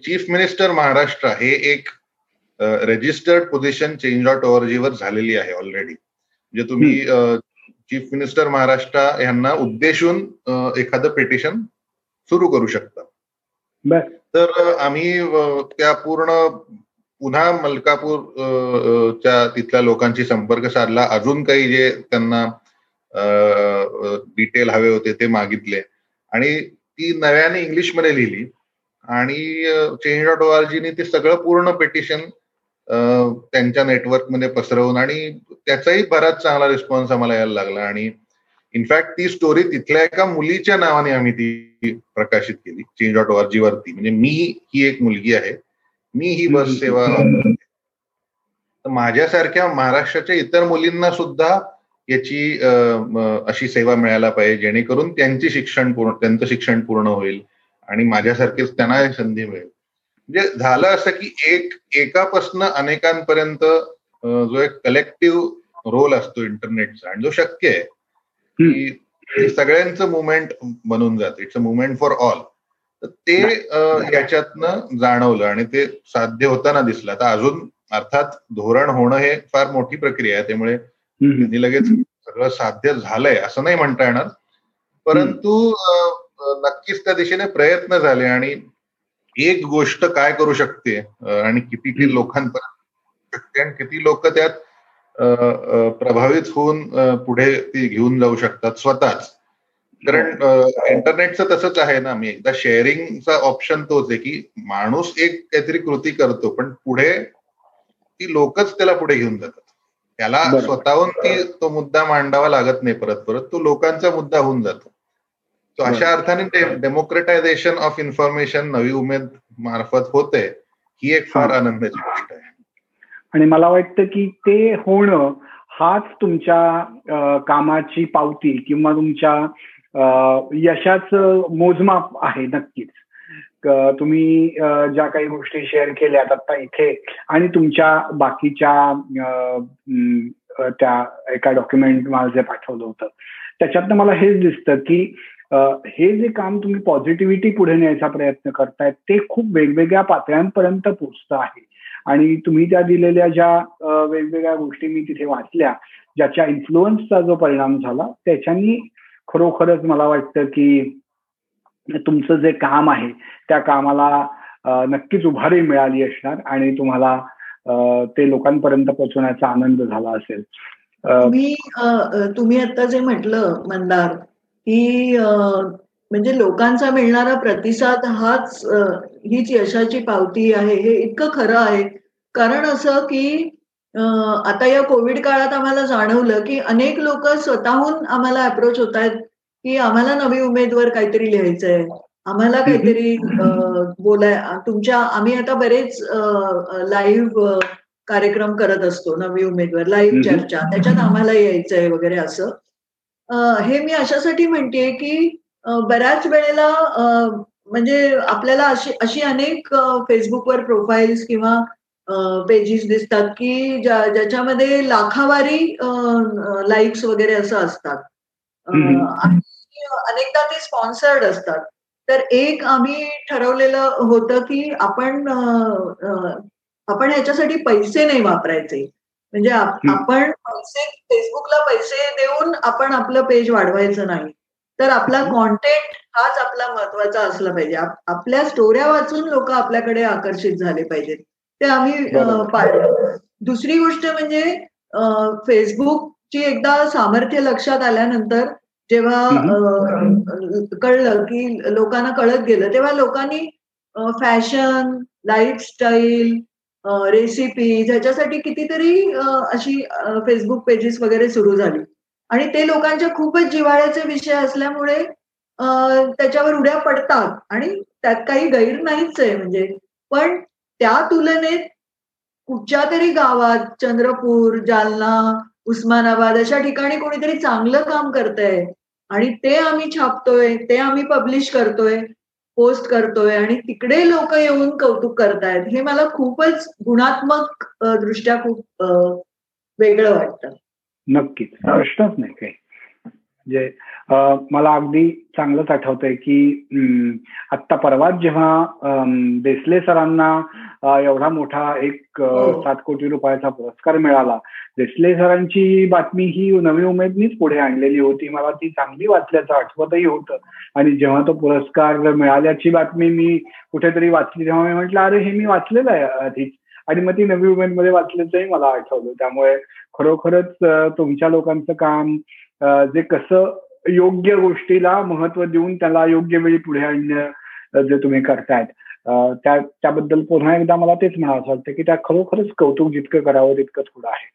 चीफ मिनिस्टर महाराष्ट्र हे एक registered position change dot O R G वर झालेली आहे ऑलरेडी म्हणजे तुम्ही चीफ मिनिस्टर महाराष्ट्र यांना उद्देशून एखादं पेटिशन सुरू करू शकता. तर आम्ही त्या पूर्ण पुन्हा मलकापूर च्या तिथल्या लोकांशी संपर्क साधला. अजून काही जे त्यांना डिटेल हवे होते ते मागितले. आणि ती नव्याने इंग्लिशमध्ये लिहिली. आणि चेंज डॉट ओ आर जीने ते सगळं पूर्ण पेटिशन त्यांच्या नेटवर्कमध्ये पसरवून आणि त्याचाही बराच चांगला रिस्पॉन्स आम्हाला यायला लागला. आणि इनफॅक्ट ती स्टोरी तिथल्या एका मुलीच्या नावाने आम्ही ती प्रकाशित केली चेंज डॉट ओआरजी वरती. म्हणजे मी ही एक मुलगी आहे. मी ही बस सेवा तर माझ्यासारख्या महाराष्ट्राच्या इतर मुलींना सुद्धा याची अशी सेवा मिळायला पाहिजे जेणेकरून त्यांची शिक्षण पूर्ण त्यांचं शिक्षण पूर्ण होईल आणि माझ्यासारखेच त्यांना संधी मिळेल. म्हणजे झालं असं की एक एकापासून अनेकांपर्यंत जो एक कलेक्टिव्ह रोल असतो इंटरनेटचा आणि जो शक्य आहे की सगळ्यांचं मुवमेंट बनून जात. It's a movement for all तर ते याच्यातनं जाणवलं आणि ते साध्य होताना दिसलं. आता अजून अर्थात धोरण होणं हे फार मोठी प्रक्रिया आहे. त्यामुळे लगेच सगळं साध्य झालंय असं नाही म्हणता येणार. परंतु नक्कीच त्या दिशेने प्रयत्न झाले आणि एक गोष्ट काय करू शकते आणि किती लोकांपर्यंत शकते आणि किती लोक त्यात प्रभावित होऊन पुढे ती घेऊन जाऊ शकतात स्वतःच. कारण इंटरनेटचं तसंच आहे ना मी एकदा शेअरिंगचा ऑप्शन तोच आहे की माणूस एक काहीतरी कृती करतो पण पुढे ती लोकच त्याला पुढे घेऊन जातात. त्याला स्वतःहून ती तो मुद्दा मांडावा लागत नाही परत परत तो लोकांचा मुद्दा होऊन जातो. तो अशा अर्थाने डेमोक्रेटायझेशन ऑफ इन्फॉर्मेशन नवी उमेद मार्फत होते ही एक फार आनंदाची गोष्ट आहे. आणि मला वाटतं की ते होणं हाच तुमच्या कामाची पावती किंवा तुमच्या यशाचं मोजमाप आहे नक्कीच. तुम्ही ज्या काही गोष्टी शेअर केल्यात आता इथे आणि तुमच्या बाकीच्या त्या एका डॉक्युमेंट मला जे पाठवलं होतं. त्याच्यातनं मला हेच दिसतं की हे जे काम तुम्ही पॉझिटिव्हिटी पुढे न्यायचा प्रयत्न करतायत ते खूप वेगवेगळ्या पातळ्यांपर्यंत पोचतं आहे. आणि तुम्ही त्या दिलेल्या ज्या वेगवेगळ्या गोष्टी मी तिथे वाचल्या ज्याच्या इन्फ्लुअन्सचा जो परिणाम झाला त्याच्यानी खरोखरच मला वाटतं की तुमचं जे काम आहे त्या कामाला नक्कीच उभारी मिळाली असणार आणि तुम्हाला ते लोकांपर्यंत पोहोचवण्याचा आनंद झाला असेल. तुम्ही तुम्ही आता जे म्हटलं मंदार की म्हणजे लोकांचा मिळणारा प्रतिसाद हाच हीच यशाची पावती आहे हे इतकं खरं आहे. कारण असं की आता या कोविड काळात आम्हाला जाणवलं की अनेक लोक स्वतःहून आम्हाला अप्रोच होत आहेत की आम्हाला नवी उमेदवार काहीतरी लिहायचंय. आम्हाला काहीतरी बोलाय तुमच्या आम्ही आता बरेच लाईव्ह कार्यक्रम करत असतो नवी उमेदवार लाईव्ह चर्चा त्याच्यात आम्हाला यायचंय वगैरे असं. हे मी अशासाठी म्हणतेय की बऱ्याच वेळेला म्हणजे आपल्याला अशी अशी अनेक फेसबुकवर प्रोफाईल्स किंवा पेजेस दिसतात की ज्याच्यामध्ये लाखावारी लाईक्स वगैरे असं असतात. आणि अनेकदा ते स्पॉन्सर्ड असतात. तर एक आम्ही ठरवलेलं होतं की आपण आपण ह्याच्यासाठी पैसे नाही वापरायचे. म्हणजे आपण पैसे फेसबुकला पैसे देऊन आपण आपलं पेज वाढवायचं नाही. तर आपला कॉन्टेंट हाच आपला महत्त्वाचा असला पाहिजे. आपल्या स्टोऱ्या वाचून लोक आपल्याकडे आकर्षित झाले पाहिजेत. ते आम्ही पाळलं दुसरी गोष्ट म्हणजे फेसबुकची एकदा सामर्थ्य लक्षात आल्यानंतर जेव्हा कळलं की लोकांना कळत गेलं तेव्हा लोकांनी फॅशन लाईफस्टाईल रेसिपी ह्याच्यासाठी कितीतरी अशी फेसबुक पेजेस वगैरे सुरू झाली. आणि ते लोकांच्या खूपच जिव्हाळ्याचे विषय असल्यामुळे त्याच्यावर उड्या पडतात आणि त्यात काही गैर नाहीच आहे म्हणजे. पण त्या तुलनेत कुठच्या तरी गावात चंद्रपूर जालना उस्मानाबाद अशा ठिकाणी कोणीतरी चांगलं काम करतंय आणि ते आम्ही छापतोय ते आम्ही पब्लिश करतोय पोस्ट करतोय आणि तिकडे लोक येऊन कौतुक करतायत हे मला खूपच गुणात्मक दृष्ट्या खूप वेगळं वाटतं. नक्कीच. प्रश्नच नाही काही. म्हणजे मला अगदी चांगलंच आठवतंय की आत्ता परवाच जेव्हा देसले सरांना एवढा मोठा एक हो. सात कोटी रुपयाचा पुरस्कार मिळाला देसले सरांची बातमी ही नवी उमेदनीच पुढे आणलेली होती. मला ती चांगली वाचल्याचं आठवतही होतं. आणि जेव्हा तो पुरस्कार मिळाल्याची बातमी मी कुठेतरी वाचली तेव्हा मी म्हटलं अरे हे मी वाचलेलं आहे आधीच. आणि मग ती नवी उमेदमध्ये वाचल्याचंही मला आठवलं. त्यामुळे खरोखरच तुमच्या लोकांचं काम जे कसं योग्य गोष्टीला महत्त्व देऊन त्याला योग्य वेळी पुढे आणणं जे तुम्ही करतायत. त्या त्याबद्दल पुन्हा एकदा मला तेच म्हणावं वाटतं की त्या खरोखरच कौतुक जितकं करावं तितकं थोडं आहे.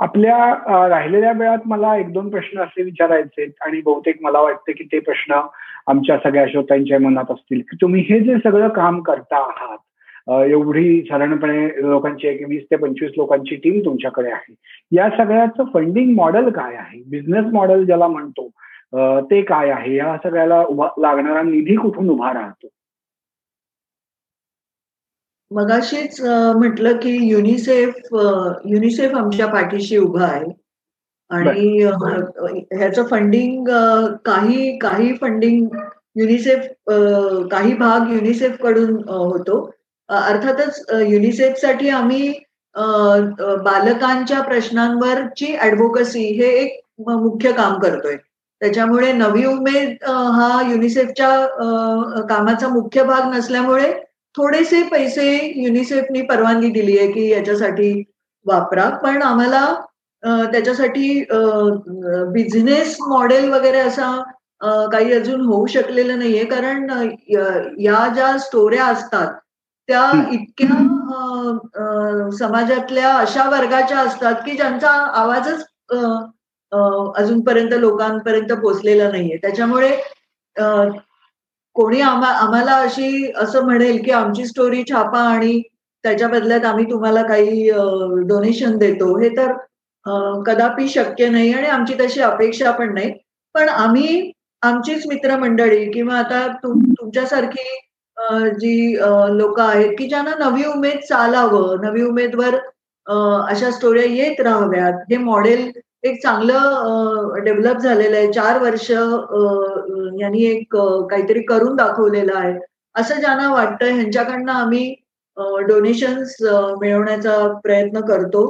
आपल्या राहिलेल्या वेळात मला एक दोन प्रश्न असे विचारायचे आणि बहुतेक मला वाटतं की ते प्रश्न आमच्या सगळ्या श्रोत्यांच्या मनात असतील की तुम्ही हे जे सगळं काम करता आहात एवढी साधारणपणे लोकांची एक वीस ते पंचवीस लोकांची टीम तुमच्याकडे आहे. या सगळ्याचं फंडिंग मॉडेल काय आहे? बिझनेस मॉडेल ज्याला म्हणतो ते काय आहे? या सगळ्याला उभा लागणारा निधी कुठून उभा राहतो? मगाशीच म्हटलं की युनिसेफ युनिसेफ आमच्या पाठीशी उभा आहे. आणि ह्याचं फंडिंग काही काही फंडिंग युनिसेफ काही भाग युनिसेफकडून होतो. अर्थातच युनिसेफसाठी आम्ही बालकांच्या प्रश्नांवरची ऍडव्होकसी हे एक मुख्य काम करतोय. त्याच्यामुळे नवी उमेद हा युनिसेफच्या कामाचा मुख्य भाग नसल्यामुळे थोडेसे पैसे युनिसेफनी परवानगी दिली आहे की याच्यासाठी वापरा. पण आम्हाला त्याच्यासाठी बिझनेस मॉडेल वगैरे असा काही अजून होऊ शकलेलं नाहीये. कारण या ज्या स्टोऱ्या असतात त्या इतक्या समाजातल्या अशा वर्गाच्या असतात की ज्यांचा आवाजच अजूनपर्यंत लोकांपर्यंत पोचलेला नाहीये. त्याच्यामुळे कोणी आम्हा आम्हाला अशी असं म्हणेल की आमची स्टोरी छापा आणि त्याच्या बदल्यात आम्ही तुम्हाला काही डोनेशन देतो हे तर कदापि शक्य नाही आणि आमची तशी अपेक्षा पण नाही. पण आम्ही आमचीच मित्रमंडळी किंवा आता तुमच्यासारखी जी लोक आहेत की ज्यांना नवी उमेद चालावं नवी उमेदवर अशा स्टोऱ्या येत राहाव्यात. हे मॉडेल एक चांगलं डेव्हलप झालेलं आहे. चार वर्ष यांनी एक काहीतरी करून दाखवलेलं आहे. असं ज्यांना वाटतं ह्यांच्याकडनं आम्ही डोनेशन्स मिळवण्याचा प्रयत्न करतो.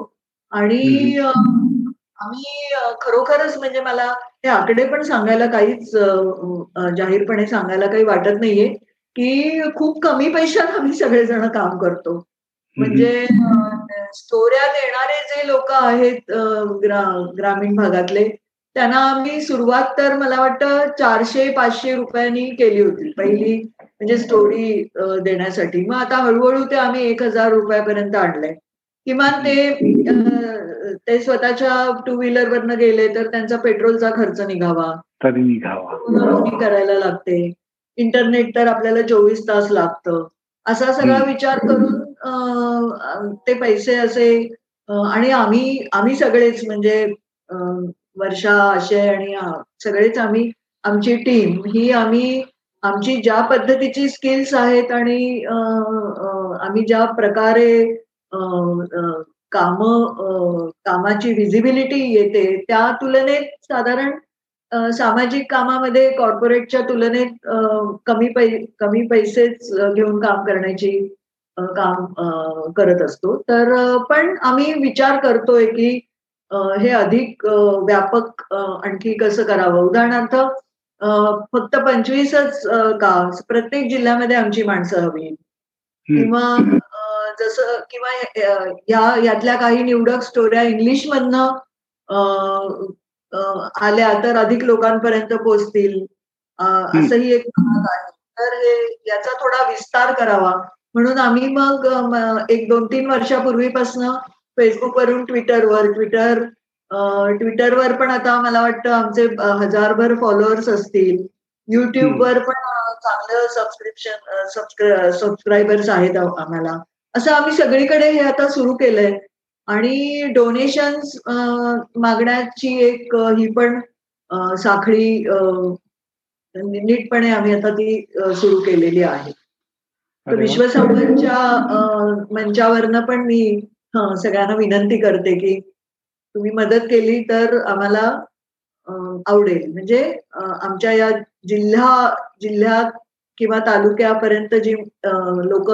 आणि आम्ही खरोखरच म्हणजे मला हे आकडे पण सांगायला काहीच जाहीरपणे सांगायला काही वाटत नाहीये. की खूप कमी पैशात आम्ही सगळेजण काम करतो. म्हणजे स्टोऱ्या देणारे जे लोक आहेत ग्रामीण भागातले त्यांना आम्ही सुरुवात तर मला वाटतं चारशे पाचशे रुपयांनी केली होती. पहिली म्हणजे स्टोरी देण्यासाठी. मग आता हळूहळू ते आम्ही एक हजार रुपयापर्यंत आणलंय. किमान ते ते स्वतःच्या टू व्हीलर वरनं गेले तर त्यांचा पेट्रोलचा खर्च निघावा. तरी निघावा. करायला लागते. इंटरनेट तर आपल्याला चोवीस तास लागतं. असा सगळा विचार करून ते पैसे असे आणि आम्ही आम्ही सगळेच म्हणजे वर्षा आशय आणि सगळेच आम्ही आमची टीम ही आम्ही आमची ज्या पद्धतीची स्किल्स आहेत आणि आम्ही ज्या प्रकारे काम कामाची व्हिजिबिलिटी येते त्या तुलनेत साधारण सामाजिक कामामध्ये कॉर्पोरेटच्या तुलनेत कमी पै कमी पैसेच घेऊन काम करण्याची काम करत असतो. तर पण आम्ही विचार करतोय की हे अधिक व्यापक आणखी कसं करावं? उदाहरणार्थ फक्त पंचवीसच का प्रत्येक जिल्ह्यामध्ये आमची माणसं हवी किंवा जसं किंवा या यातल्या काही निवडक स्टोऱ्या इंग्लिश मधनं आल्या तर अधिक लोकांपर्यंत पोहोचतील. असंही एक आहे. तर हे याचा थोडा विस्तार करावा. म्हणून आम्ही मग एक दोन तीन वर्षापूर्वीपासून फेसबुकवरून ट्विटरवर ट्विटर ट्विटरवर पण आता मला वाटतं आमचे हजारभर फॉलोअर्स असतील. युट्यूबवर पण चांगलं सबस्क्रिप्शन सबस्क्रायबर्स आहेत आम्हाला. असं आम्ही सगळीकडे हे आता सुरू केलंय. आणि डोनेशन्स मागण्याची एक ही पण साखळी नीटपणे आम्ही आता ती सुरू केलेली आहे. तर विश्वसंवादच्या मंचावरनं पण मी सगळ्यांना विनंती करते की तुम्ही मदत केली तर आम्हाला आवडेल. म्हणजे आमच्या या जिल्हा जिल्ह्यात किंवा तालुक्यापर्यंत जी लोक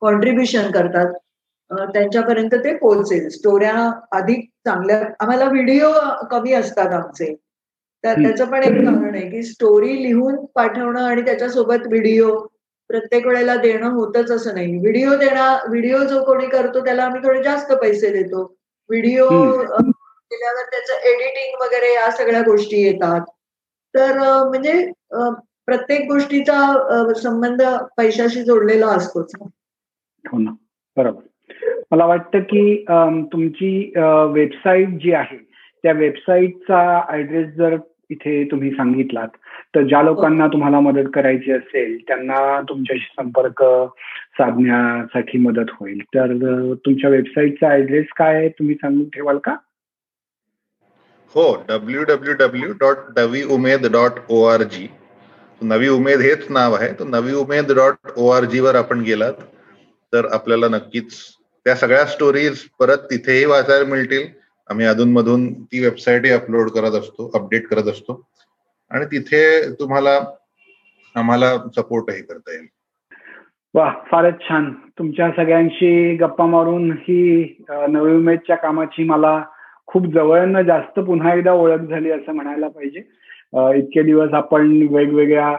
कॉन्ट्रीब्युशन करतात त्यांच्यापर्यंत ते पोहोचेल. स्टोऱ्या अधिक चांगल्या आम्हाला व्हिडिओ कमी असतात आमचे. त्याचं पण एक कारण आहे की स्टोरी लिहून पाठवणं आणि त्याच्यासोबत व्हिडिओ प्रत्येक वेळेला देणं होतच असं नाही. व्हिडिओ देणार व्हिडिओ जो कोणी करतो त्याला आम्ही थोडे जास्त पैसे देतो. व्हिडिओ केल्यावर त्याचं एडिटिंग वगैरे या सगळ्या गोष्टी येतात. तर म्हणजे प्रत्येक गोष्टीचा संबंध पैशाशी जोडलेला असतोच. हो ना. बरोबर. मला वाटतं की तुमची वेबसाईट जी आहे त्या वेबसाईटचा ऍड्रेस जर इथे तुम्ही सांगितलात तर ज्या लोकांना तुम्हाला मदत करायची असेल त्यांना तुमच्याशी संपर्क साधण्यासाठी मदत होईल. तर तुमच्या वेबसाईटचा ऍड्रेस काय आहे तुम्ही सांगून ठेवाल का? हो डब्ल्यू डब्ल्यू डब्ल्यू डॉट नवी उमेद डॉट ओ आर जी नवी उमेद हेच नाव आहे. तर नवी उमेद डॉट ओ आर जी वर आपण गेलात तर आपल्याला नक्कीच त्या सगळ्या स्टोरीज परत तिथेही वाचायला मिळतील. आम्ही अधूनमधून ती वेबसाईटही अपलोड करत असतो अपडेट करत असतो. आणि तिथे तुम्हाला आम्हाला सपोर्टही करता येईल. वा फारच छान. तुमच्या सगळ्यांशी गप्पा मारून ही नवी उमेदच्या कामाची मला खूप जवळनं जास्त पुन्हा एकदा ओळख झाली असं म्हणायला पाहिजे. इतके दिवस आपण वेगवेगळ्या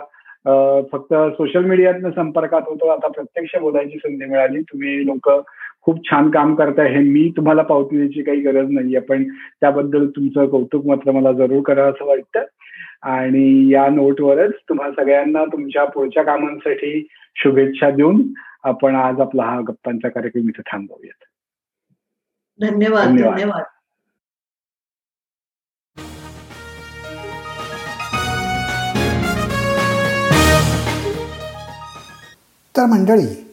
फक्त सोशल मीडियातनं संपर्कात होतो. आता प्रत्यक्ष बोलायची संधी मिळाली. तुम्ही लोक खूप छान काम करताय हे मी तुम्हाला पावती द्यायची काही गरज नाहीये पण त्याबद्दल तुमचं कौतुक मात्र मला जरूर करा असं वाटतं. आणि या नोटवरच तुम्हा सगळ्यांना तुमच्या पुढच्या कामांसाठी शुभेच्छा देऊन आपण आज आपला हा गप्पांचा कार्यक्रम इथे थांबवूयात. धन्यवाद. धन्यवाद. तर मंडळी